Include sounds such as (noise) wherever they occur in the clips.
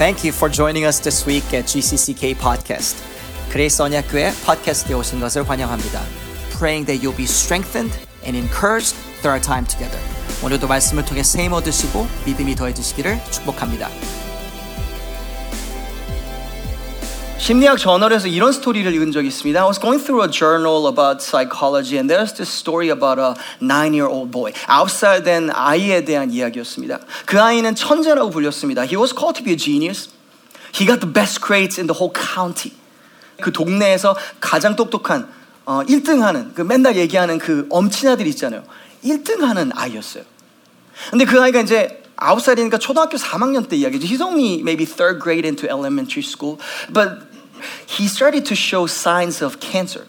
Thank you for joining us this week at GCCK Podcast. 그레이스 언약교회 팟캐스트에 오신 것을 환영합니다. Praying that you'll be strengthened and encouraged through our time together. 오늘도 말씀을 통해 세임 얻으시고 믿음이 더해지시기를 축복합니다. 심리학 저널에서 이런 스토리를 읽은 적이 있습니다. I was going through a journal about psychology and there's this story about a nine-year-old boy. 아홉 살된 아이에 대한 이야기였습니다. 그 아이는 천재라고 불렸습니다. He was called to be a genius. He got the best grades in the whole county. 그 동네에서 가장 똑똑한 어, 1등하는 그 맨날 얘기하는 그 엄친아들 있잖아요. 1등하는 아이였어요. 근데 그 아이가 이제 아홉 살이니까 초등학교 3학년 때 이야기죠. He's only maybe third grade into elementary school, but he started to show signs of cancer.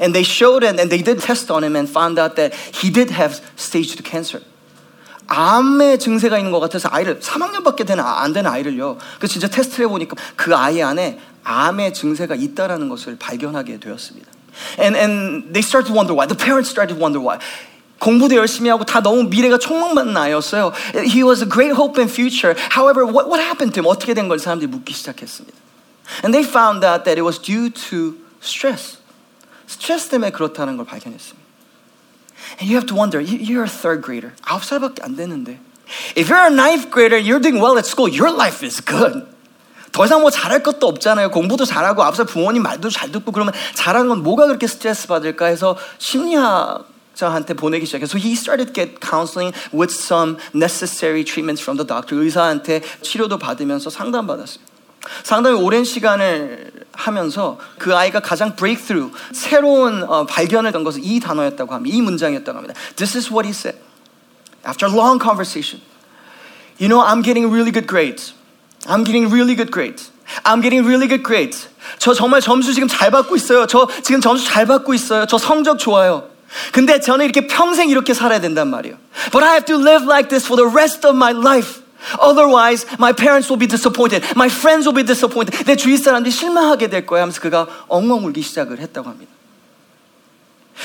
And they showed and, and they did test on him and found out that he did have stage 2 cancer. 암의 증세가 있는 것 같아서 아이를 3학년밖에 되는, 안 되는 아이를요. 그 진짜 테스트를 해보니까 그 아이 안에 암의 증세가 있다라는 것을 발견하게 되었습니다. And, and they started to wonder why. The parents started to wonder why. 공부도 열심히 하고 다 너무 미래가 촉망받는 아이였어요. He was a great hope and future. However, what, what happened to him? 어떻게 된 걸 사람들이 묻기 시작했습니다. And they found out that it was due to stress. 스트레스 때문에 그렇다는 걸 발견했습니다. And you have to wonder, you're a third grader. 아홉 살밖에 안 되는데. If you're a ninth grader, you're doing well at school, your life is good. 더 이상 뭐 잘할 것도 없잖아요. 공부도 잘하고 아홉 살 부모님 말도 잘 듣고 그러면 잘하는 건 뭐가 그렇게 스트레스 받을까 해서 심리학자한테 보내기 시작해서 So he started to get counseling with some necessary treatments from the doctor. 의사한테 치료도 받으면서 상담받았어요. 상당히 오랜 시간을 하면서 그 아이가 가장 breakthrough, 새로운 어, 발견을 한 것은 이 단어였다고 합니다. 이 문장이었다고 합니다. This is what he said. After a long conversation. You know, I'm getting really good grades. I'm getting really good grades. I'm getting really good grades. 저 정말 점수 지금 잘 받고 있어요. 저 지금 점수 잘 받고 있어요. 저 성적 좋아요. 근데 저는 이렇게 평생 이렇게 살아야 된단 말이에요. But I have to live like this for the rest of my life. Otherwise, my parents will be disappointed. My friends will be disappointed. 내 주위 사람들이 실망하게 될 거야 하면서 그가 엉엉 울기 시작을 했다고 합니다.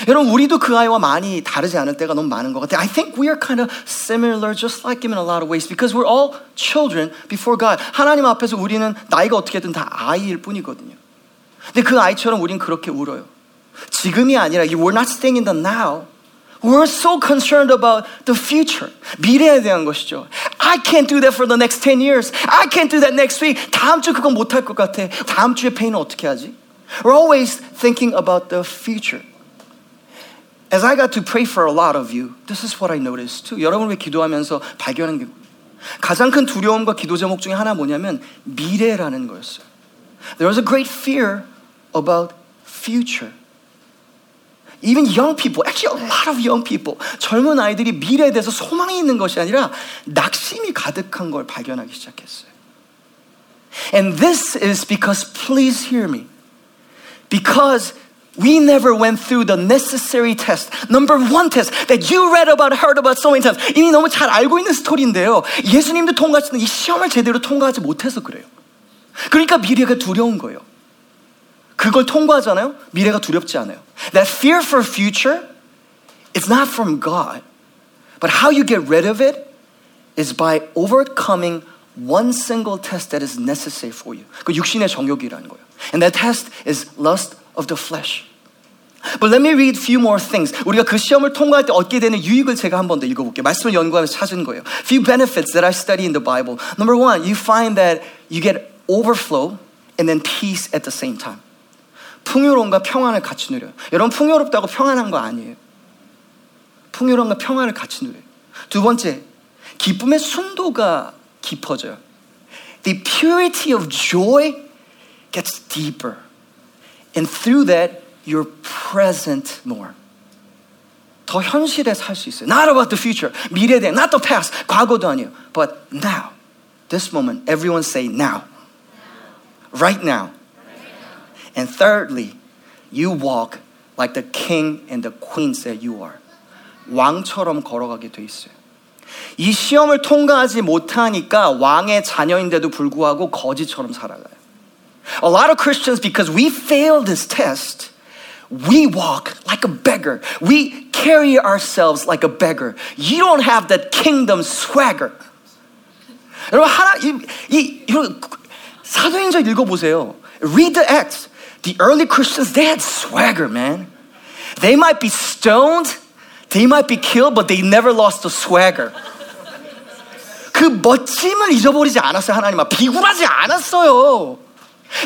여러분, 우리도 그 아이와 많이 다르지 않을 때가 너무 많은 것 같아요. I think we are kind of similar, just like him in a lot of ways, because we're all children before God. 하나님 앞에서 우리는 나이가 어떻게든 다 아이일 뿐이거든요. 근데 그 아이처럼 우린 그렇게 울어요. 지금이 아니라, we're not staying in the now. We're so concerned about the future. 미래에 대한 것이죠. I can't do that for the next 10 years. I can't do that next week. 다음 주 그건 못할 것 같아. 다음 주에 페인은 어떻게 하지? We're always thinking about the future. As I got to pray for a lot of you, this is what I noticed too. 여러분을 기도하면서 발견한 게 가장 큰 두려움과 기도 제목 중에 하나 뭐냐면 미래라는 거였어요. There was a great fear about future. Even young people, actually a lot of young people, 젊은 아이들이 미래에 대해서 소망이 있는 것이 아니라 낙심이 가득한 걸 발견하기 시작했어요. And this is because, please hear me, because we never went through the necessary test. Number one test that you read about, heard about so many times. 이미 너무 잘 알고 있는 스토리인데요. 예수님도 통과하시는 이 시험을 제대로 통과하지 못해서 그래요. 그러니까 미래가 두려운 거예요. 그걸 통과하잖아요. 미래가 두렵지 않아요. That fear for future is not from God. But how you get rid of it is by overcoming one single test that is necessary for you. 그 육신의 정욕이라는 거예요. And that test is lust of the flesh. But let me read a few more things. 우리가 그 시험을 통과할 때 얻게 되는 유익을 제가 한 번 더 읽어볼게요. 말씀을 연구하면서 찾은 거예요. Few benefits that I study in the Bible. Number one, you find that you get overflow and then peace at the same time. 풍요로움과 평안을 같이 누려요. 여러분 풍요롭다고 평안한 거 아니에요. 풍요로움과 평안을 같이 누려요. 두 번째, 기쁨의 순도가 깊어져요. The purity of joy gets deeper. And through that, you're present more. 더 현실에 살 수 있어요. Not about the future. 미래에 대한, not the past. 과거도 아니에요. But now. This moment. Everyone say now. Right now. And thirdly, you walk like the king and the queen that you are. 왕처럼 걸어가게 돼 있어요. 이 시험을 통과하지 못하니까 왕의 자녀인데도 불구하고 거지처럼 살아가요. A lot of Christians, because we fail this test, we walk like a beggar. We carry ourselves like a beggar. You don't have that kingdom swagger. 여러분 하나 이, 이 이런 사도행전 읽어보세요. Read the Acts. The early Christians they had swagger, man. They might be stoned, they might be killed, but they never lost the swagger. 그 멋짐을 잊어버리지 않았어요 하나님. 비굴하지 않았어요.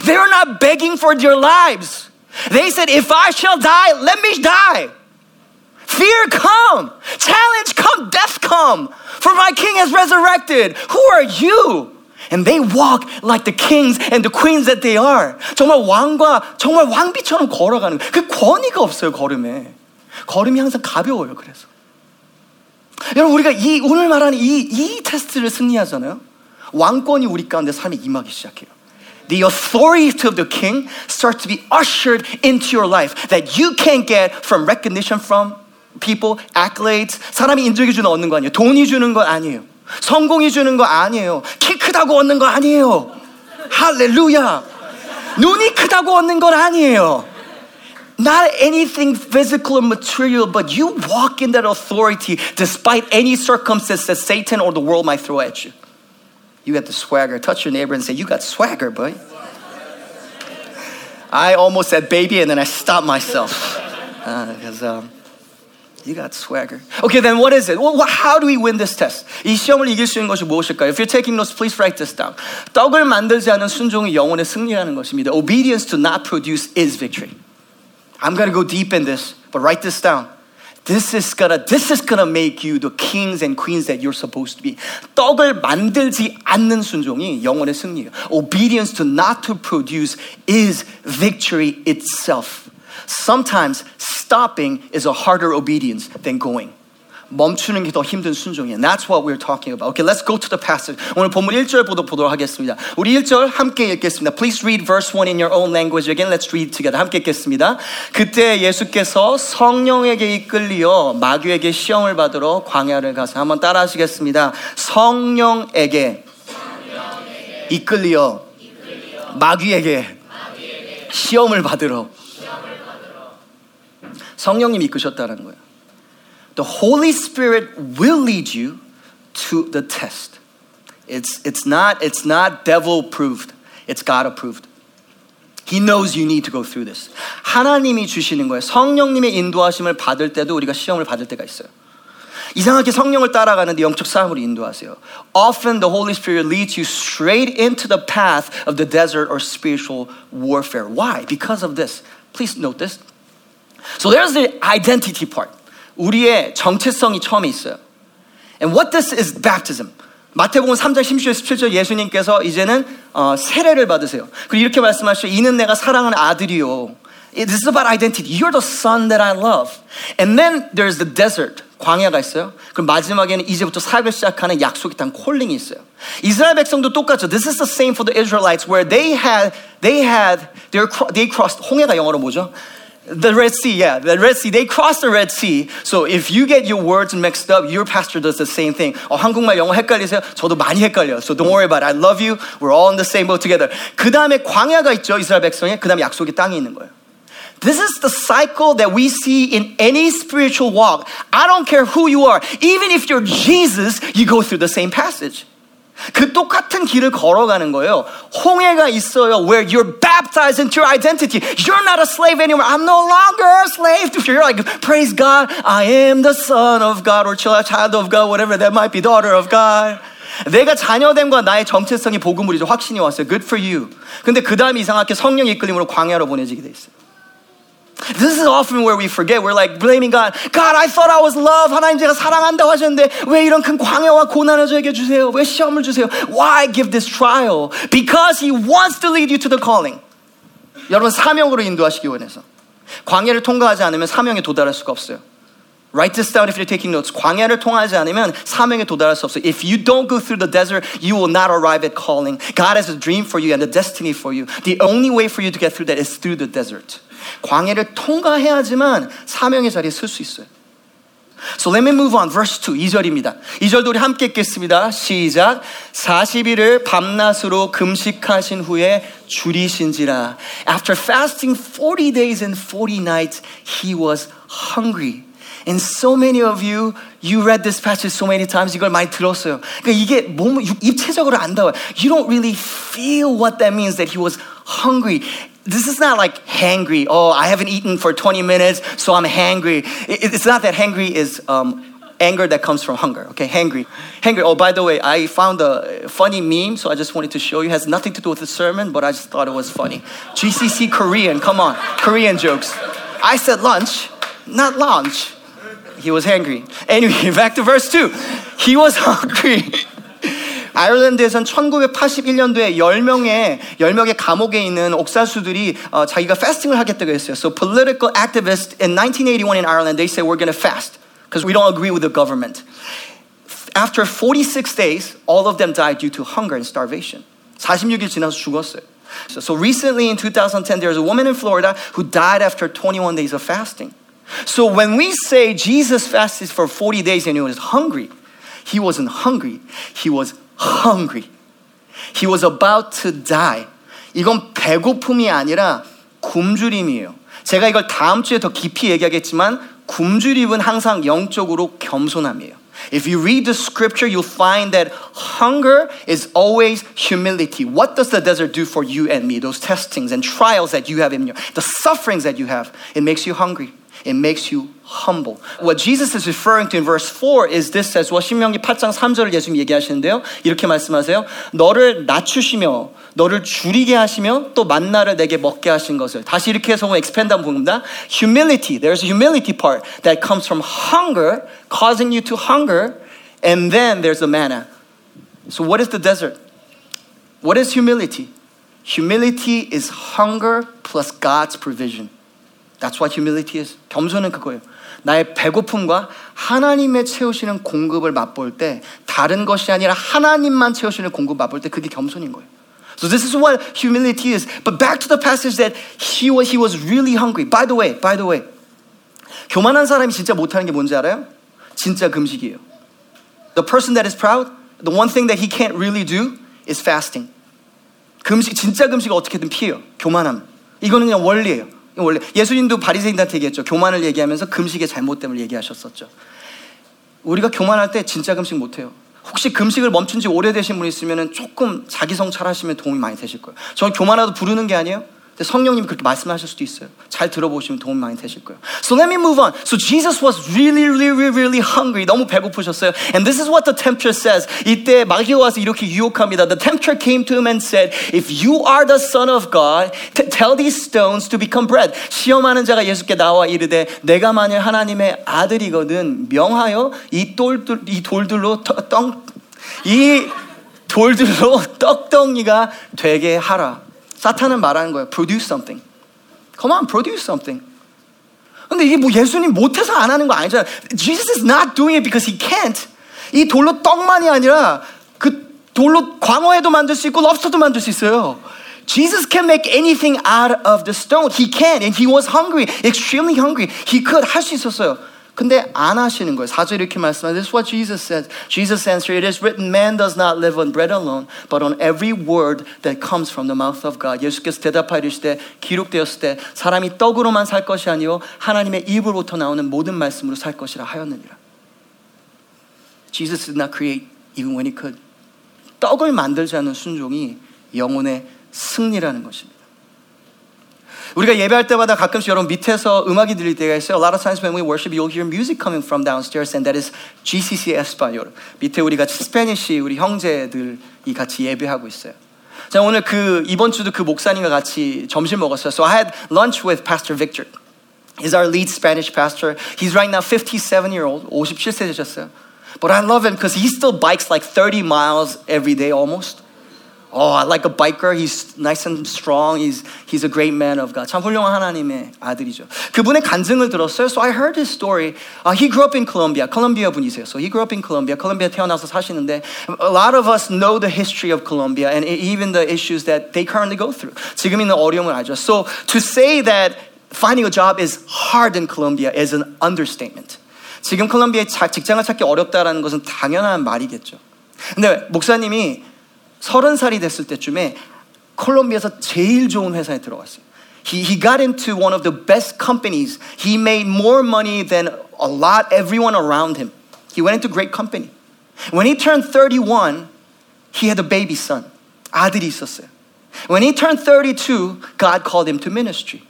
They were not begging for their lives. They said, if I shall die, let me die. Fear come, challenge come, death come. For my king has resurrected. Who are you? And they walk like the kings and the queens that they are. 정말 왕과 정말 왕비처럼 걸어가는 그 권위가 없어요 걸음에. 걸음이 항상 가벼워요. 그래서 여러분 우리가 이 오늘 말하는 이, 이 테스트를 승리하잖아요. 왕권이 우리 가운데 삶에 임하기 시작해요. The authority of the king starts to be ushered into your life that you can't get from recognition from people, accolades. 사람이 인정해 주는 얻는 거 아니에요. 돈이 주는 거 아니에요. 성공이 주는 거 아니에요. 키 크다고 얻는 거 아니에요. 할렐루야. 눈이 크다고 얻는 건 아니에요. Not anything physical or material, but you walk in that authority despite any circumstance that Satan or the world might throw at you. You got the swagger. Touch your neighbor and say, You got swagger, boy. I almost said baby and then I stopped myself. Because uh, um, you got swagger. Okay, then what is it? Well, how do we win this test? 이 시험을 이길 수 있는 것이 무엇일까요? If you're taking notes, please write this down. 떡을 만들지 않은 순종이 영혼의 승리라는 것입니다. Obedience to not produce is victory. I'm going to go deep in this, but write this down. This is gonna, this is gonna make you the kings and queens that you're supposed to be. 떡을 만들지 않는 순종이 영혼의 승리예요. Obedience to not to produce is victory itself. Sometimes stopping is a harder obedience than going. 멈추는 게 더 힘든 순종이에요. That's what we're talking about. Okay, let's go to the passage. 오늘 본문 1절 보도록 하겠습니다. 우리 1절 함께 읽겠습니다. Please read verse 1 in your own language again. Let's read together. 함께 읽겠습니다. 그때 예수께서 성령에게 이끌리어 마귀에게 시험을 받으러 광야를 가서 한번 따라 하시겠습니다. 성령에게 이끌리어 마귀에게 시험을 받으러 성령님 이끄셨다는 거예요. The Holy Spirit will lead you to the test. It's, it's, not, it's not devil approved, it's God approved. He knows you need to go through this. 하나님이 주시는 거예요. 성령님의 인도하심을 받을 때도 우리가 시험을 받을 때가 있어요. 이상하게 성령을 따라가는데 영적 싸움으로 인도하세요. Often the Holy Spirit leads you straight into the path of the desert or spiritual warfare. Why? Because of this. Please note this. So there's the identity part. 우리의 정체성이 처음에 있어요. And what this is baptism. 마태복음 3장 16절 17절 예수님께서 이제는 어, 세례를 받으세요. 그리고 이렇게 말씀하시죠. 이는 내가 사랑하는 아들이요. This is about identity. You're the son that I love. And then there's the desert. 광야가 있어요. 그럼 마지막에는 이제부터 사역을 시작하는 약속이 단 콜링이 있어요. 이스라엘 백성도 똑같죠. This is the same for the Israelites where they had they had they crossed 홍해가 영어로 뭐죠? The Red Sea, yeah, the Red Sea. They crossed the Red Sea. So if you get your words mixed up, your pastor does the same thing. 어, 한국말, 영어 헷갈리세요? 저도 많이 헷갈려요. So don't worry about it. I love you. We're all in the same boat together. 그 다음에 광야가 있죠, 이스라엘 백성에. 그 다음에 약속의 땅이 있는 거예요. This is the cycle that we see in any spiritual walk. I don't care who you are. Even if you're Jesus, you go through the same passage. 그 똑같은 길을 걸어가는 거예요. 홍해가 있어요. Where you're baptized into your identity. You're not a slave anymore. I'm no longer a slave. You're like, praise God. I am the son of God or child of God, whatever that might be, daughter of God. 내가 자녀됨과 나의 정체성이 복음으로 확신이 왔어요. Good for you. 근데 그 다음에 이상하게 성령 이끌림으로 광야로 보내지게 돼 있어요. This is often where we forget. We're like blaming God. God, I thought I was loved. 하나님 제가 사랑한다고 하셨는데 왜 이런 큰 광야와 고난을 저에게 주세요? 왜 시험을 주세요? Why give this trial? Because He wants to lead you to the calling. 여러분 사명으로 인도하시기 원해서 광야를 통과하지 않으면 사명에 도달할 수가 없어요. Write this down if you're taking notes. 광야를 통하지 않으면 사명에 도달할 수 없어요. If you don't go through the desert, you will not arrive at calling. God has a dream for you and a destiny for you. The only way for you to get through that is through the desert. 광야를 통과해야지만 사명의 자리에 설 수 있어요. So let me move on. Verse 2, 2절입니다. 2절도 우리 함께 읽겠습니다. 시작. 40일을 밤낮으로 금식하신 후에 줄이신지라. After fasting 40 days and 40 nights, he was hungry. And so many of you, you read this passage so many times. 이걸 많이 들었어요. 그러니까 이게 몸 입체적으로 안 닿아요. You don't really feel what that means that he was hungry. This is not like hangry. Oh, I haven't eaten for 20 minutes, so I'm hangry. It's not that hangry is um, anger that comes from hunger. Okay, hangry. Hangry. Oh, by the way, I found a funny meme, so I just wanted to show you. It has nothing to do with the sermon, but I just thought it was funny. GCC Korean, come on, Korean jokes. I said lunch, not lunch. He was hungry. Anyway, back to verse 2. He was hungry. (laughs) 아일랜드에선 1981년도에 10명의 10명의 감옥에 있는 옥사수들이 어, 자기가 패스팅을 하겠다고 했어요. So political activists in 1981 in Ireland they said we're going to fast because we don't agree with the government. After 46 days, all of them died due to hunger and starvation. 46일 지나서 죽었어요. So, so recently in 2010 there's a woman in Florida who died after 21 days of fasting. So when we say Jesus fasted for 40 days and he was hungry, he wasn't hungry. He was hungry. He was about to die. 이건 배고픔이 아니라 굶주림이에요. 제가 이걸 다음 주에 더 깊이 얘기하겠지만 굶주림은 항상 영적으로 겸손함이에요. If you read the scripture, you'll find that hunger is always humility. What does the desert do for you and me? Those testings and trials that you have in you, the sufferings that you have, it makes you hungry. It makes you humble. What Jesus is referring to in verse 4 is this says, 뭐 신명기 8장 3절을 예수님 얘기하시는데요. 이렇게 말씀하세요. 너를 낮추시며 너를 줄이게 하시며 또 만나를 내게 먹게 하신 것을 다시 이렇게 해서 expand한 부분입니다. Humility. There's a humility part that comes from hunger, causing you to hunger, and then there's the manna. So what is the desert? What is humility? Humility is hunger plus God's provision. That's what humility is. 겸손은 그거예요. 나의 배고픔과 하나님의 채우시는 공급을 맛볼 때 다른 것이 아니라 하나님만 채우시는 공급 맛볼 때 그게 겸손인 거예요. So this is what humility is. But back to the passage that he was, he was really hungry. By the way, by the way. 교만한 사람이 진짜 못하는 게 뭔지 알아요? 진짜 금식이에요. The person that is proud, the one thing that he can't really do is fasting. 금식, 진짜 금식 어떻게든 피해요. 교만함. 이거는 그냥 원리예요. 원래 예수님도 바리새인한테 얘기했죠. 교만을 얘기하면서 금식의 잘못됨을 얘기하셨었죠. 우리가 교만할 때 진짜 금식 못해요. 혹시 금식을 멈춘 지 오래되신 분 있으면 조금 자기 성찰하시면 도움이 많이 되실 거예요. 저는 교만하도 부르는 게 아니에요. 근데 성령님이 그렇게 말씀하실 수도 있어요. 잘 들어보시면 도움 많이 되실 거예요. So let me move on. So Jesus was really, really, really hungry. 너무 배고프셨어요. And this is what the tempter says. 이때 마귀가 와서 이렇게 유혹합니다. The tempter came to him and said, If you are the son of God, tell these stones to become bread. 시험하는 자가 예수께 나와 이르되 내가 만일 하나님의 아들이거든 명하여 이 돌들 이 돌들로 떡 이 돌들로 떡덩이가 되게 하라. 사탄은 말하는 거예요. Produce something. Come on, produce something. 근데 이게 뭐 예수님 못해서 안 하는 거 아니잖아요. Jesus is not doing it because he can't. 이 돌로 떡만이 아니라 그 돌로 광어회도 만들 수 있고 럽스터도 만들 수 있어요. Jesus can make anything out of the stone. He can, and he was hungry, extremely hungry. He could 할 수 있었어요. 근데 안 하시는 거예요. 4절 이렇게 말씀하세요. This is what Jesus says. Jesus answered, It is written, man does not live on bread alone, but on every word that comes from the mouth of God. 예수께서 대답하실 때 기록되었을 때 사람이 떡으로만 살 것이 아니요 하나님의 입으로부터 나오는 모든 말씀으로 살 것이라 하였느니라. Jesus did not create even when he could. 떡을 만들지 않는 순종이 영혼의 승리라는 것입니다. 우리가 예배할 때마다 가끔씩 여러분 밑에서 음악이 들릴 때가 있어요. A lot of times when we worship, you'll hear music coming from downstairs, and that is GCC Español. 밑에 우리가 스페니시 우리 형제들이 같이 예배하고 있어요. 자 오늘 그 이번 주도 그 목사님과 같이 점심 먹었어요. So I had lunch with Pastor Victor. He's our lead Spanish pastor. He's right now 57 year old. 57세 되셨어요. But I love him because he still bikes like 30 miles every day almost. Oh, I like a biker. He's nice and strong. He's, he's a great man of God. 참 훌륭한 하나님의 아들이죠. 그분의 간증을 들었어요. So I heard his story. Uh, he grew up in Colombia. 콜롬비아 분이세요. So he grew up in Colombia. 콜롬비아 태어나서 사시는데 a lot of us know the history of Colombia and even the issues that they currently go through. 지금 있는 어려움을 알죠. So to say that finding a job is hard in Colombia is an understatement. 지금 콜롬비아에 직장을 찾기 어렵다라는 것은 당연한 말이겠죠. 근데 목사님이 서른 살이 됐을 때쯤에 콜롬비아에서 제일 좋은 회사에 들어갔어요. He, he got into one of the best companies. He made more money than a lot, everyone around him. He went into great company. When he turned 31, he had a baby son. 아들이 있었어요. When he turned 32, God called him to ministry.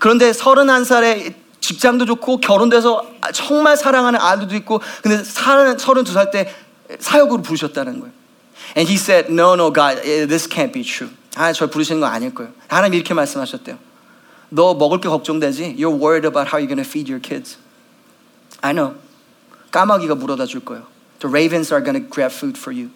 그런데 31살에 직장도 좋고 결혼돼서 정말 사랑하는 아들도 있고 근데 32살 때 사역으로 부르셨다는 거예요. And he said, no, no, God, this can't be true. 하나님 절 부르시는 거 아닐 거예요. 하나님 이렇게 말씀하셨대요. 너 먹을 게 걱정되지? You're worried about how you're going to feed your kids. I know. 까마귀가 물어다 줄 거예요. The ravens are going to grab food for you.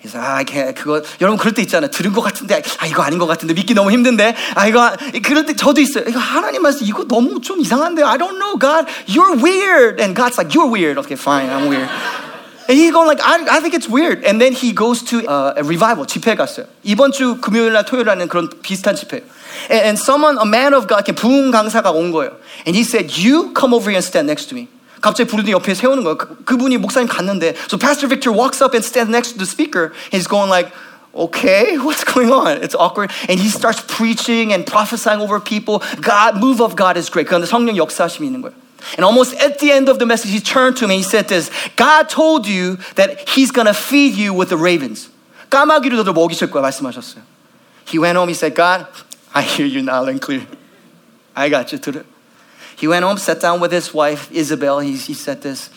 그래서 아, 그거 여러분 그럴 때 있잖아요. 들은 것 같은데 아 이거 아닌 것 같은데 믿기 너무 힘든데 아 이거 그럴 때 저도 있어요. 이거 하나님 말씀 이거 너무 좀 이상한데 I don't know God you're weird and God's like you're weird. Okay fine I'm weird. And he going like I, I think it's weird. And then he goes to uh, a revival 집회 갔어요. 이번 주 금요일 날 토요일 날은 그런 비슷한 집회. And, and someone a man of God 부흥 강사가 온 거예요. And he said you come over here and stand next to me. 갑자기 부르더니 옆에 세우는 거예요. 그, 그분이 목사님 갔는데 so Pastor Victor walks up and stands next to the speaker. He's going like okay, (laughs) what's going on? It's awkward. And he starts preaching and prophesying over people. God, move of God is great. 그런데 성령 역사심이 있는 거예요. And almost at the end of the message, he turned to me. He said this God told you that he's going to feed you with the ravens. 까마귀로 너를 먹이실 거야, 말씀하셨어요. He went home. He said, God, I hear you loud and clear. I got you. To He went home, sat down with his wife, Isabel. He, he said this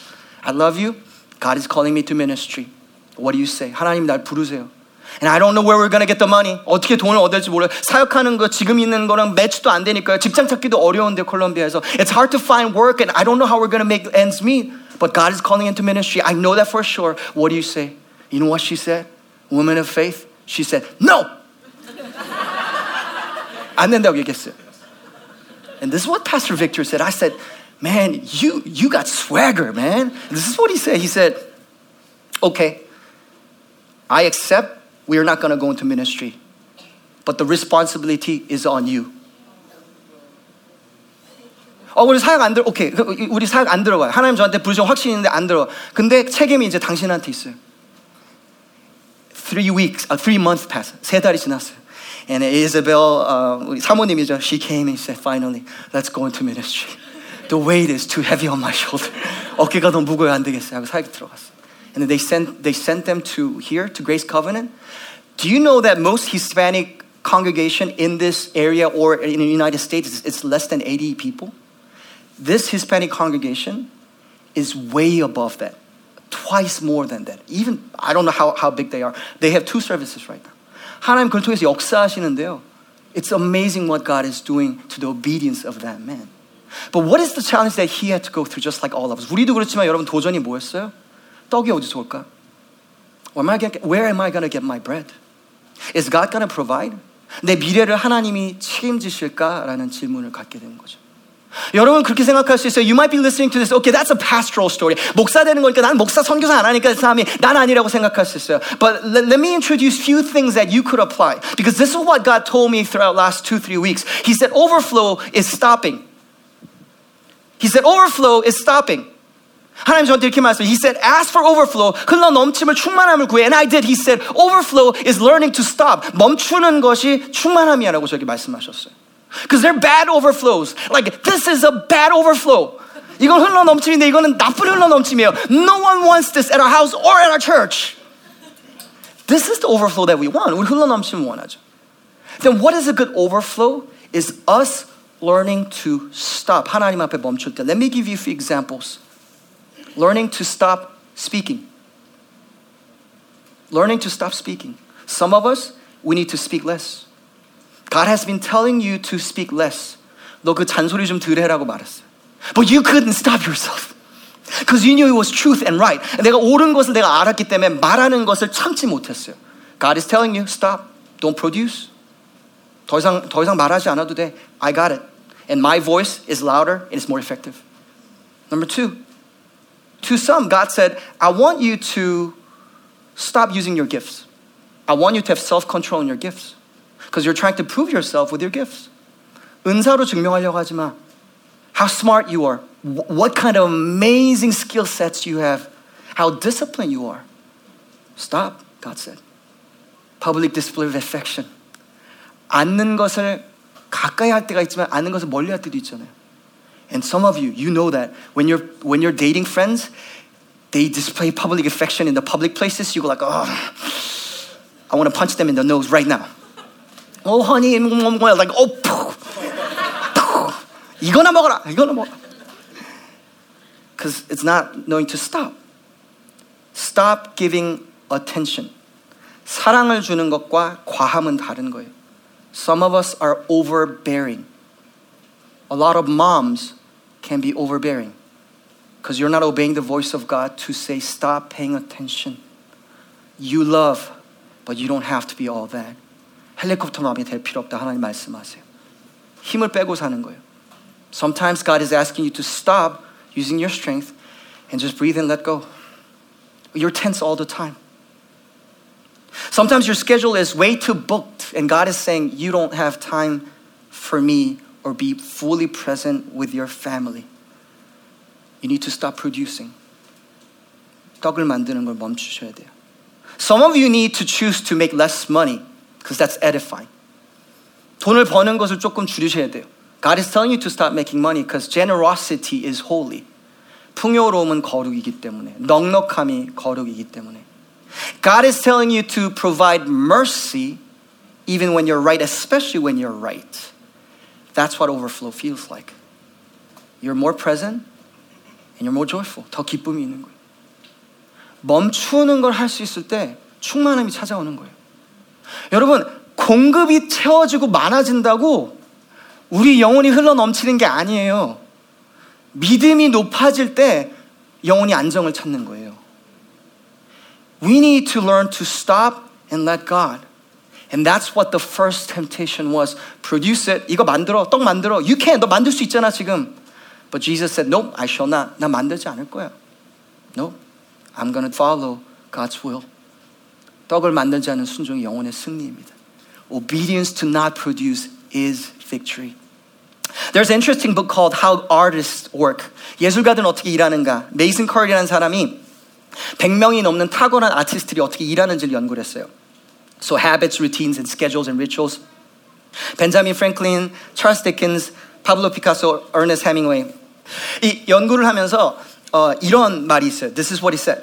I love you. God is calling me to ministry. What do you say? 하나님 날 부르세요. And I don't know where we're gonna get the money. 어떻게 돈을 얻을지 몰라요. 사역하는 거 지금 있는 거랑 매치도 안 되니까요. 직장 찾기도 어려운데 콜롬비아에서. It's hard to find work and I don't know how we're gonna make ends meet. But God is calling into ministry. I know that for sure. What do you say? You know what she said? Woman of faith. She said, No! (laughs) 안 된다고 얘기했어요. And this is what Pastor Victor said. I said, Man, you, you got swagger, man. This is what he said. He said, Okay, I accept we are not going to go into ministry, but the responsibility is on you. 어, 우리 사역 안 들어, 오케이. 우리 사역 안 들어가요. 하나님 저한테 부르신 확신이 있는데 안 들어. 근데 책임이 이제 당신한테 있어요. Three weeks, uh, three months passed. 세 달이 지났어요. And Isabel, uh, 우리 사모님이죠. She came and said, finally, let's go into ministry. The weight is too heavy on my shoulder. (laughs) 어깨가 너무 무거워 안 되겠어요. 하고 사역 들어갔어. And they sent, they sent them to here, to Grace Covenant. Do you know that most Hispanic congregation in this area or in the United States, it's less than 80 people? This Hispanic congregation is way above that, twice more than that. Even, I don't know how, how big they are. They have two services right now. 하나님 그걸 통해서 역사하시는데요. It's amazing what God is doing to the obedience of that man. But what is the challenge that he had to go through just like all of us? 우리도 그렇지만 여러분 도전이 뭐였어요? 떡이 어디서 올까? Where am I gonna, where am I going to get my bread? Is God going to provide? 내 미래를 하나님이 책임지실까라는 질문을 갖게 되는 거죠. 여러분 그렇게 생각할 수 있어요. You might be listening to this. Okay, that's a pastoral story. 목사 되는 거니까 난 목사 선교사 안 하니까 그 사람이 난 아니라고 생각할 수 있어요. But let, let me introduce few things that you could apply because this is what God told me throughout last two three weeks. He said overflow is stopping. He said overflow is stopping. 하나님 저한테 이렇게 말씀해. He said, ask for overflow. 흘러 넘침을 충만함을 구해. And I did. He said, overflow is learning to stop. 멈추는 것이 충만함이야라고 저기 말씀하셨어요. Because they're bad overflows. Like, this is a bad overflow. 이건 흘러 넘침인데 이거는 나쁜 흘러 넘침이에요. No one wants this at our house or at our church. This is the overflow that we want. 우리 흘러 넘침 원하죠. Then what is a good overflow? Is us learning to stop. 하나님 앞에 멈출 때. Let me give you a few examples. Learning to stop speaking. Learning to stop speaking. Some of us, we need to speak less. God has been telling you to speak less. 너 그 잔소리 좀 들으라고 말했어요. But you couldn't stop yourself. Because you knew it was truth and right. 내가 옳은 것을 내가 알았기 때문에 말하는 것을 참지 못했어요. God is telling you, stop. Don't produce. 더 이상, 더 이상 말하지 않아도 돼. I got it. And my voice is louder and it's more effective. Number two, to some, God said, I want you to stop using your gifts. I want you to have self control in your gifts. Because you're trying to prove yourself with your gifts. 은사로 증명하려고 하지 마. How smart you are. What kind of amazing skill sets you have. How disciplined you are. Stop, God said. Public display of affection. 앉는 것을 가까이 할 때가 있지만 앉는 것을 멀리 할 때도 있잖아요. And some of you, you know that when you're when you're dating friends, they display public affection in the public places. You go like, oh, I want to punch them in the nose right now. Oh, honey, 뭐야, (laughs) like, oh, (laughs) 푸, 푸. 이거나 먹어라, 이거나 먹어라. Because it's not knowing to stop. Stop giving attention. 사랑을 주는 것과 과함은 다른 거예요. Some of us are overbearing. A lot of moms can be overbearing because you're not obeying the voice of God to say, stop paying attention. You love, but you don't have to be all that. 헬리콥터 마음이 될 필요 없다. 하나님 말씀하세요. 힘을 빼고 사는 거예요. Sometimes God is asking you to stop using your strength and just breathe and let go. You're tense all the time. Sometimes your schedule is way too booked, and God is saying, You don't have time for me or be fully present with your family. You need to stop producing. 떡을 만드는 걸 멈추셔야 돼요. Some of you need to choose to make less money because that's edifying. 돈을 버는 것을 조금 줄이셔야 돼요. God is telling you to stop making money because generosity is holy. 풍요로움은 거룩이기 때문에, 넉넉함이 거룩이기 때문에. God is telling you to provide mercy even when you're right, especially when you're right. That's what overflow feels like. You're more present and you're more joyful. 더 기쁨이 있는 거예요. 멈추는 걸 할 수 있을 때 충만함이 찾아오는 거예요. 여러분, 공급이 채워지고 많아진다고 우리 영혼이 흘러 넘치는 게 아니에요. 믿음이 높아질 때 영혼이 안정을 찾는 거예요. We need to learn to stop and let God. And that's what the first temptation was. Produce it. 이거 만들어. 떡 만들어. You can. 너 만들 수 있잖아, 지금. But Jesus said, Nope, I shall not. 나 만들지 않을 거야. Nope. I'm going to follow God's will. 떡을 만들지 않은 순종이 영혼의 승리입니다. Obedience to not produce is victory. There's an interesting book called How Artists Work. 예술가들은 어떻게 일하는가. 메이슨 커리라는 사람이 100명이 넘는 탁월한 아티스트들이 어떻게 일하는지를 연구를 했어요. So, habits, routines, and schedules and rituals. Benjamin Franklin, Charles Dickens, Pablo Picasso, Ernest Hemingway. 이 연구를 하면서 어, 이런 말이 있어요. This is what he said.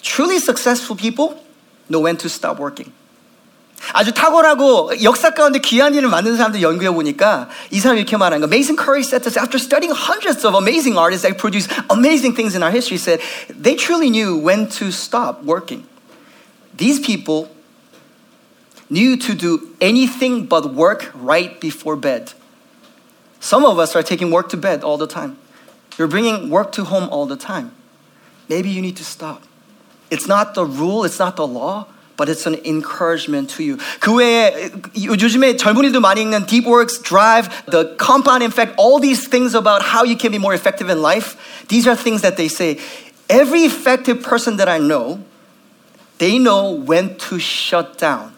Truly successful people know when to stop working. 아주 탁월하고 역사 가운데 귀한 일을 만든 사람들 연구해 보니까 이 사람이 이렇게 말하는 거. Mason Currey said this after studying hundreds of amazing artists that produce amazing things in our history. Said they truly knew when to stop working. These people knew to do anything but work right before bed. Some of us are taking work to bed all the time. You're bringing work to home all the time. Maybe you need to stop. It's not the rule, it's not the law, but it's an encouragement to you. 그 외에 요즘에 젊은이들 많이 읽는 Deep Works, Drive, the Compound Effect, all these things about how you can be more effective in life, these are things that they say. Every effective person that I know, they know when to shut down.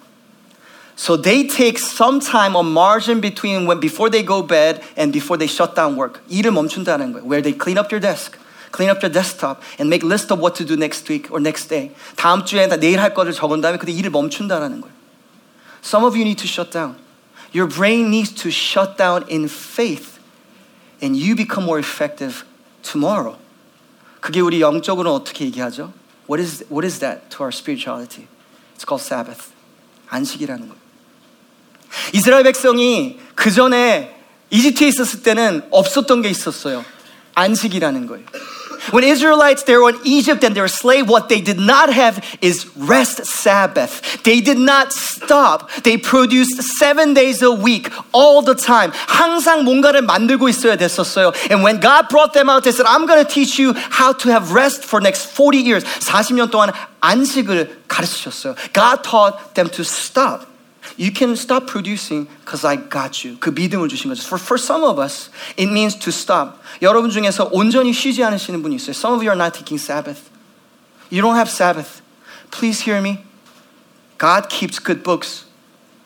So they take some time, a margin between when before they go bed and before they shut down work. 일을 멈춘다는 거예요. Where they clean up your desk, clean up your desktop, and make list of what to do next week or next day. 다음 주에 내일 할 거를 적은 다음에 그때 일을 멈춘다는 거예요. Some of you need to shut down. Your brain needs to shut down in faith, and you become more effective tomorrow. 그게 우리 영적으로 어떻게 얘기하죠? What is what is that to our spirituality? It's called Sabbath. 안식이라는 거예요. 이스라엘 백성이 그 전에 이집트에 있었을 때는 없었던 게 있었어요. 안식이라는 거예요. When Israelites they were in Egypt and they were slave, what they did not have is rest Sabbath. They did not stop. They produced seven days a week, all the time. 항상 뭔가를 만들고 있어야 됐었어요. And when God brought them out, they said, I'm going to teach you how to have rest for next 40 years. 40년 동안 안식을 가르치셨어요. God taught them to stop. You can stop producing because I got you. 그 믿음을 주신 거죠. For, for some of us, it means to stop. 여러분 중에서 온전히 쉬지 않으시는 분이 있어요. Some of you are not taking Sabbath. You don't have Sabbath. Please hear me. God keeps good books.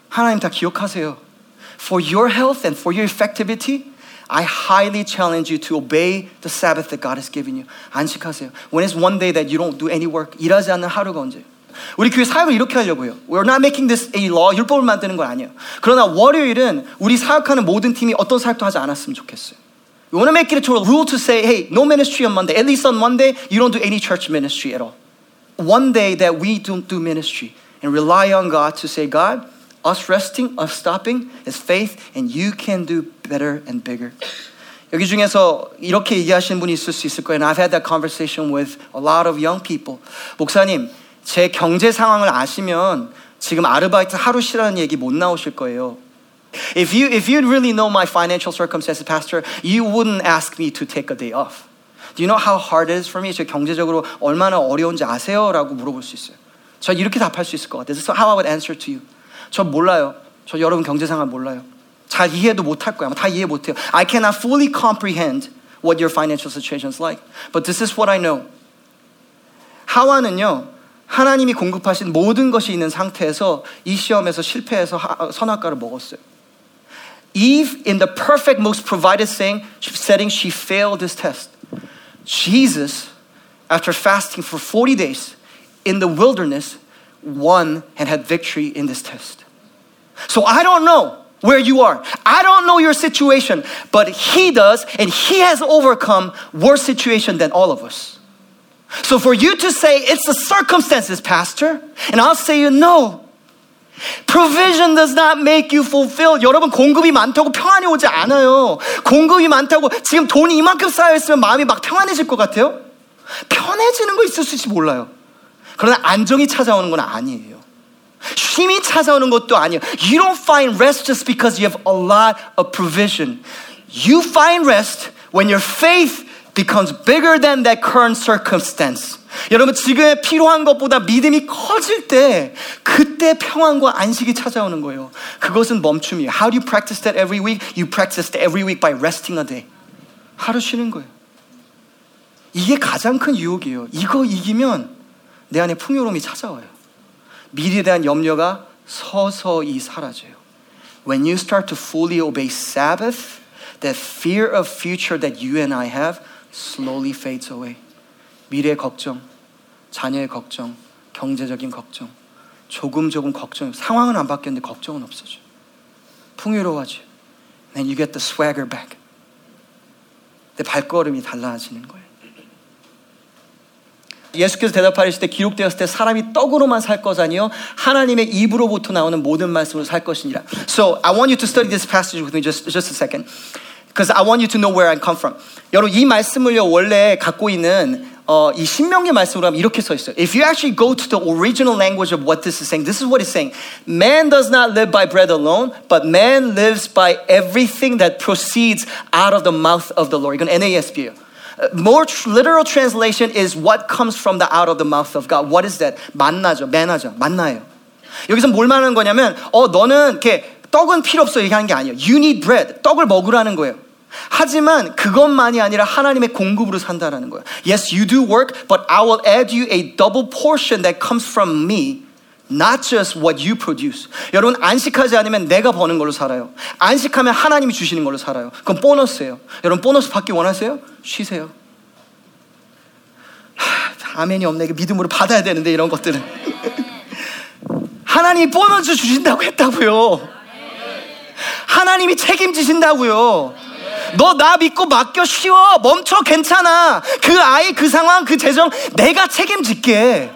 하나님 다 기억하세요. For your health and for your effectivity, I highly challenge you to obey the Sabbath that God has given you. 안식하세요. When is one day that you don't do any work? 일하지 않는 하루가 언제예요? 우리 교회 사역을 이렇게 하려고 해요. We're not making this a law. 율법을 만드는 건 아니에요. 그러나 월요일은 우리 사역하는 모든 팀이 어떤 사역도 하지 않았으면 좋겠어요. We want to make it to a rule to say, hey, no ministry on Monday. At least on Monday, you don't do any church ministry at all. One day that we don't do ministry and rely on God to say, God, us resting, us stopping is faith, and you can do better and bigger. 여기 중에서 이렇게 얘기하시는 분이 있을 수 있을 거예요. And I've had that conversation with a lot of young people. 목사님, 제 경제 상황을 아시면 지금 아르바이트 하루 쉬라는 얘기 못 나오실 거예요. If you if you really know my financial circumstances, Pastor, you wouldn't ask me to take a day off. Do you know how hard it is for me? 제 경제적으로 얼마나 어려운지 아세요?라고 물어볼 수 있어요. 저 이렇게 답할 수 있을 것 같아요. This is how I would answer to you. 저 몰라요. 저 여러분 경제 상황 몰라요. 잘 이해도 못 할 거야. 다 이해 못 해요. I cannot fully comprehend what your financial situation is like. But this is what I know. 하와는요. 하나님이 공급하신 모든 것이 있는 상태에서 이 시험에서 실패해서 선악과를 먹었어요. Eve, in the perfect, most provided setting, she failed this test. Jesus, after fasting for 40 days in the wilderness, won and had victory in this test. So I don't know where you are. I don't know your situation, but He does, and He has overcome worse situation than all of us. So for you to say it's the circumstances, Pastor, and I'll say you no. Provision does not make you fulfilled. 여러분 공급이 많다고 평안이 오지 않아요. 공급이 많다고 지금 돈이 이만큼 쌓여 있으면 마음이 막 평안해질 것 같아요? 편해지는 거 있을 수 있을지 몰라요. 그러나 안정이 찾아오는 건 아니에요. 쉼이 찾아오는 것도 아니에요. You don't find rest just because you have a lot of provision. You find rest when your faith becomes bigger than that current circumstance. 여러분 지금 필요한 것보다 믿음이 커질 때 그때 평안과 안식이 찾아오는 거예요. 그것은 멈춤이에요. How do you practice that every week? You practice that every week by resting a day. 하루 쉬는 거예요. 이게 가장 큰 유혹이에요. 이거 이기면 내 안에 풍요로움이 찾아와요. 미래에 대한 염려가 서서히 사라져요. When you start to fully obey Sabbath, that fear of future that you and I have slowly fades away. 미래 걱정, 자녀의 걱정, 경제적인 걱정, 조금 조금 걱정, 상황은 안 바뀌었는데 걱정은 없어져. 풍요로워져. Then you get the swagger back. 내 발걸음이 달라지는 거예요. 예수께서 대답하실 때 기록되었을 때 사람이 떡으로만 살 것 아니요 하나님의 입으로부터 나오는 모든 말씀으로 살 것이니라. So I want you to study this passage with me just just a second. Because I want you to know where I come from. 여러분 이 말씀을요 원래 갖고 있는 어, 이 신명기 말씀으로 하면 이렇게 써 있어요. If you actually go to the original language of what this is saying, this is what it's saying. Man does not live by bread alone, but man lives by everything that proceeds out of the mouth of the Lord. 이건 NASB예요. More literal translation is what comes from the out of the mouth of God. What is that? 만나죠, 매나죠, 만나요. 여기서 뭘 말하는 거냐면, 어 너는 이렇게 떡은 필요 없어 얘기하는 게 아니에요. You need bread. 떡을 먹으라는 거예요. 하지만 그것만이 아니라 하나님의 공급으로 산다라는 거예요. Yes, you do work, but I will add you a double portion that comes from me. Not just what you produce. 여러분 안식하지 않으면 내가 버는 걸로 살아요. 안식하면 하나님이 주시는 걸로 살아요. 그건 보너스예요. 여러분 보너스 받기 원하세요? 쉬세요. 하, 아멘이 없네. 믿음으로 받아야 되는데 이런 것들은. (laughs) 하나님이 보너스 주신다고 했다고요. 하나님이 책임지신다고요. 너 나 믿고 맡겨 쉬워. 멈춰 괜찮아. 그 아이 그 상황 그 재정 내가 책임질게.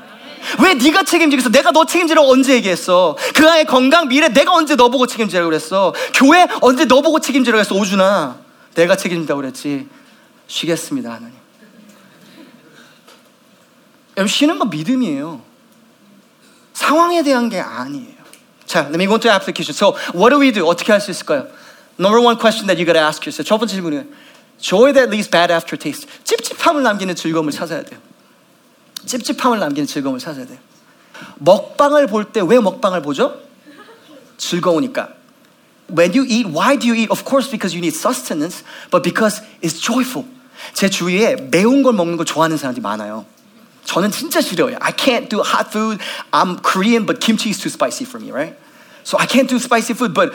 왜 네가 책임지겠어? 내가 너 책임지라고 언제 얘기했어? 그 아이의 건강 미래 내가 언제 너 보고 책임지라고 그랬어? 교회 언제 너 보고 책임지라고 했어? 오준아 내가 책임진다고 그랬지 쉬겠습니다 하나님 여러분 쉬는 건 믿음이에요 상황에 대한 게 아니에요 자, let me go to application. So, what do we do? 어떻게 할 수 있을까요? Number one question that you gotta ask yourself. 첫 번째 질문은 joy that leaves bad aftertaste. 찝찝함을 남기는 즐거움을 찾아야 돼요. 찝찝함을 남기는 즐거움을 찾아야 돼요. 먹방을 볼 때 왜 먹방을 보죠? 즐거우니까. When you eat, why do you eat? Of course, because you need sustenance, but because it's joyful. 제 주위에 매운 걸 먹는 걸 좋아하는 사람들이 많아요. 저는 진짜 싫어요. I can't do hot food. I'm Korean, but kimchi is too spicy for me, right? So I can't do spicy food. But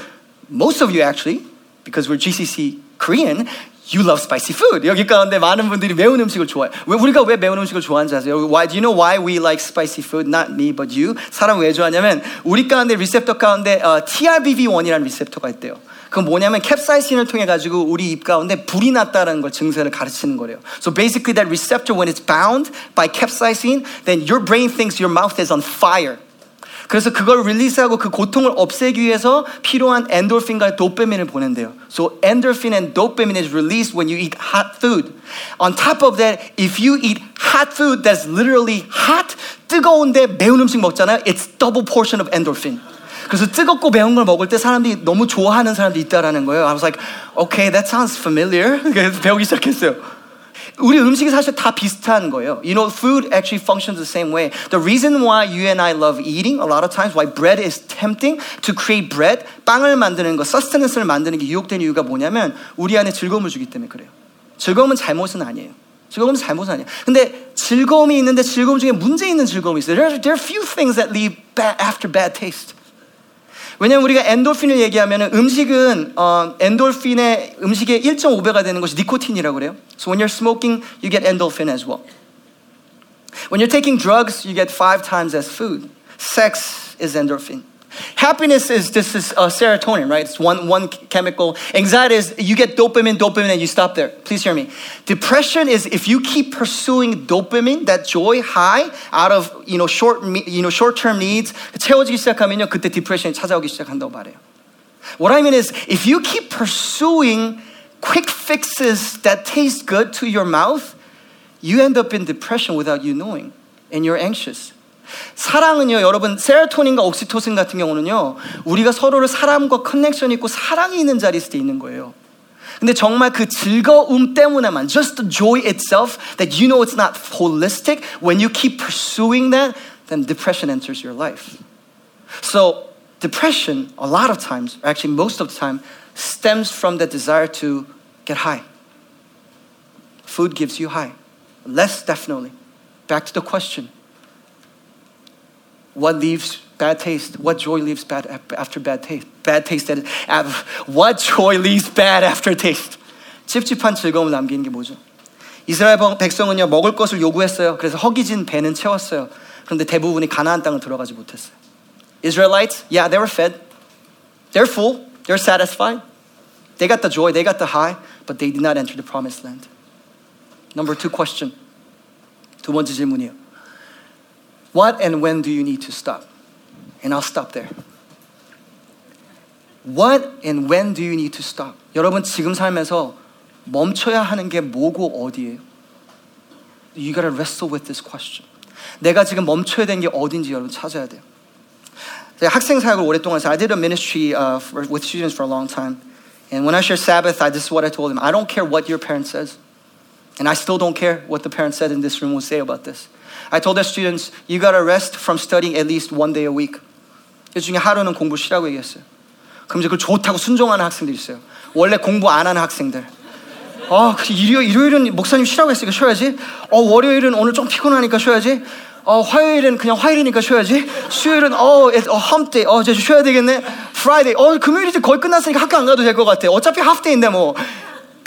most of you actually, because we're GCC Korean, you love spicy food. 여기 가운데 많은 분들이 매운 음식을 좋아해. 왜 우리가 왜 매운 음식을 좋아하는지 아세요? Why do you know why we like spicy food? Not me, but you. 사람 왜 좋아하냐면 우리 가운데 리셉터 가운데 어, TRBV1이라는 리셉터가 있대요. 그건 뭐냐면 캡사이신을 통해 가지고 우리 입 가운데 불이 났다는 걸 증세를 가르치는 거래요. So basically that receptor when it's bound by capsaicin, then your brain thinks your mouth is on fire. 그래서 그걸 릴리스하고 그 고통을 없애기 위해서 필요한 엔돌핀과 도파민을 보낸대요. So endorphin and dopamine is released when you eat hot food. On top of that, if you eat hot food that's literally hot, 뜨거운데 매운 음식 먹잖아요. It's double portion of endorphin. 그래서 뜨겁고 매운 걸 먹을 때 사람들이 너무 좋아하는 사람들이 있다라는 거예요. I was like, okay, that sounds familiar. 배우기 시작했어요. 우리 음식이 사실 다 비슷한 거예요. You know, food actually functions the same way. The reason why you and I love eating a lot of times, why bread is tempting to create bread, 빵을 만드는 거, sustenance를 만드는 게 유혹된 이유가 뭐냐면 우리 안에 즐거움을 주기 때문에 그래요. 즐거움은 잘못은 아니에요. 즐거움은 잘못은 아니에요. 근데 즐거움이 있는데 즐거움 중에 문제 있는 즐거움이 있어요. There are, there are few things that leave bad, after bad taste. 왜냐면 우리가 엔돌핀을 얘기하면 음식은 어, 엔돌핀의 음식의 1.5배가 되는 것이 니코틴이라고 그래요. So when you're smoking, you get endorphin as well. When you're taking drugs, you get five times as food. Sex is endorphin. Happiness is this is uh, serotonin, right? It's one one chemical. Anxiety is you get dopamine, dopamine, and you stop there. Please hear me. Depression is if you keep pursuing dopamine, that joy high, out of you know short you know short term needs 채워지기 시작하면요 그때 디프레션이 찾아오기 시작한다고 말해요. What I mean is if you keep pursuing quick fixes that taste good to your mouth, you end up in depression without you knowing, and you're anxious. 사랑은요, 여러분, 세로토닌과 옥시토신 같은 경우는요, 우리가 서로를 사람과 커넥션 있고 사랑이 있는 자리에 있을 때 있는 거예요. 근데 정말 그 즐거움 때문에만, just the joy itself, that you know it's not holistic, when you keep pursuing that, then depression enters your life. So, depression, a lot of times, actually most of the time, stems from the desire to get high. Food gives you high. Less definitely. Back to the question. What leaves bad taste? What joy leaves bad after bad taste? Bad taste that is, what joy leaves bad after taste? 찝찝한 즐거움을 남기는 게 뭐죠? 이스라엘 백성은요 먹을 것을 요구했어요. 그래서 허기진 배는 채웠어요. 그런데 대부분이 가나안 땅을 들어가지 못했어요. Israelites, yeah, they were fed. They're full. They're satisfied. They got the joy. They got the high, but they did not enter the promised land. Number two question. 두 번째 질문이요. What and when do you need to stop? And I'll stop there. What and when do you need to stop? 여러분 지금 삶에서 멈춰야 하는 게 뭐고 어디예요? You gotta wrestle with this question. 내가 지금 멈춰야 되는 게 어딘지 여러분 찾아야 돼요. 제가 학생 사역을 오랫동안 해서 I did a ministry uh, for, with students for a long time. And when I share Sabbath, I, this is what I told them. I don't care what your parent says. And I still don't care what the parents said in this room will say about this. I told the students, you gotta rest from studying at least one day a week. 그 중에 하루는 공부 쉬라고 얘기했어요. 그럼 이제 그걸 좋다고 순종하는 학생들 있어요. 원래 공부 안 하는 학생들. 아, 일요일, 일요일은 목사님 쉬라고 했으니까 쉬어야지. 어, 월요일은 오늘 좀 피곤하니까 쉬어야지. 어, 화요일은 그냥 화요일이니까 쉬어야지. 수요일은 어, 어 험day. 어, 이제 쉬어야 되겠네. Friday. 어, 금요일 이제 거의 끝났으니까 학교 안 가도 될 것 같아. 어차피 하프데이인데 뭐.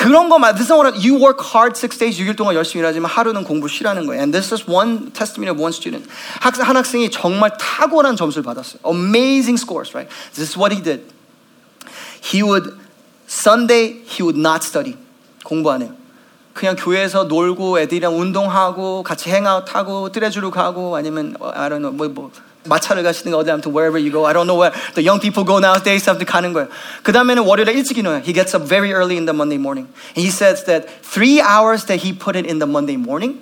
그런 is what you work hard six days 6일 동안 열심히 일하지만 하루는 공부 쉬라는 거예요. And this is one testimony of one student. 학생 한 학생이 정말 탁월한 점수를 받았어요. Amazing scores, right? This is what he did. He would Sunday he would not study. 공부 안 해요. 그냥 교회에서 놀고 애들이랑 운동하고 같이 행아웃하고 뜨레주로 가고 아니면 I don't know 뭐 뭐. 마차를 가시는 거 어디 아무튼 wherever you go I don't know where the young people go nowadays 아무튼 가는 거예요. 그 다음에는 월요일에 일찍 일어나요. He gets up very early in the Monday morning. And he says that three hours that he put in in the Monday morning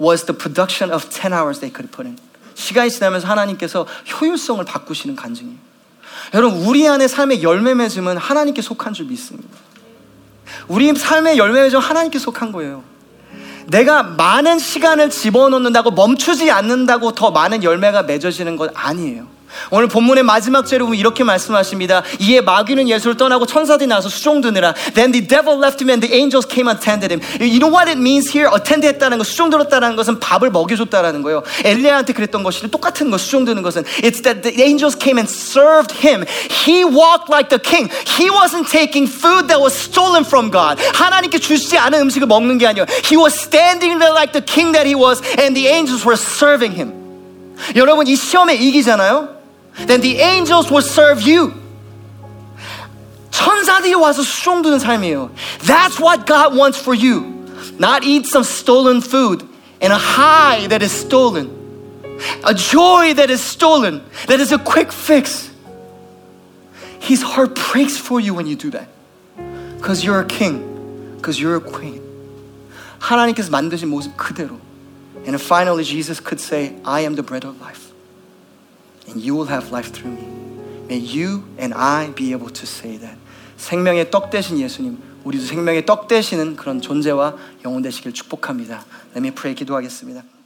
was the production of 10 hours they could put in. 시간이 지나면서 하나님께서 효율성을 바꾸시는 간증이에요. 여러분 우리 안에 삶의 열매 맺음은 하나님께 속한 줄 믿습니다. 우리 삶의 열매 맺음 하나님께 속한 거예요. 내가 많은 시간을 집어넣는다고 멈추지 않는다고 더 많은 열매가 맺어지는 것 아니에요. 오늘 본문의 마지막 절에 보면 이렇게 말씀하십니다. 이에 마귀는 예수를 떠나고 천사들이 나서 수종드느라. Then the devil left him and the angels came and attended him. You know what it means here? attend 했다는 거, 수종들었다는 것은 밥을 먹여줬다라는 거예요. 엘리야한테 그랬던 것이 똑같은 거, 수종드는 것은. It's that the angels came and served him. He walked like the king. He wasn't taking food that was stolen from God. 하나님께 주시지 않은 음식을 먹는 게 아니에요. He was standing there like the king that he was and the angels were serving him. 여러분 이 시험에 이기잖아요. then the angels will serve you. 나한테 와서 수종 드는 삶이에요. That's what God wants for you. Not eat some stolen food and a high that is stolen. A joy that is stolen, that is a quick fix. His heart breaks for you when you do that. Because you're a king, because you're a queen. 하나님께서 만드신 모습 그대로. And finally, Jesus could say, I am the bread of life. You will have life through me. May you and I be able to say that. 생명의 떡 되신 예수님, 우리도 생명의 떡 되시는 그런 존재와 영혼 되시길 축복합니다. Let me pray 기도하겠습니다.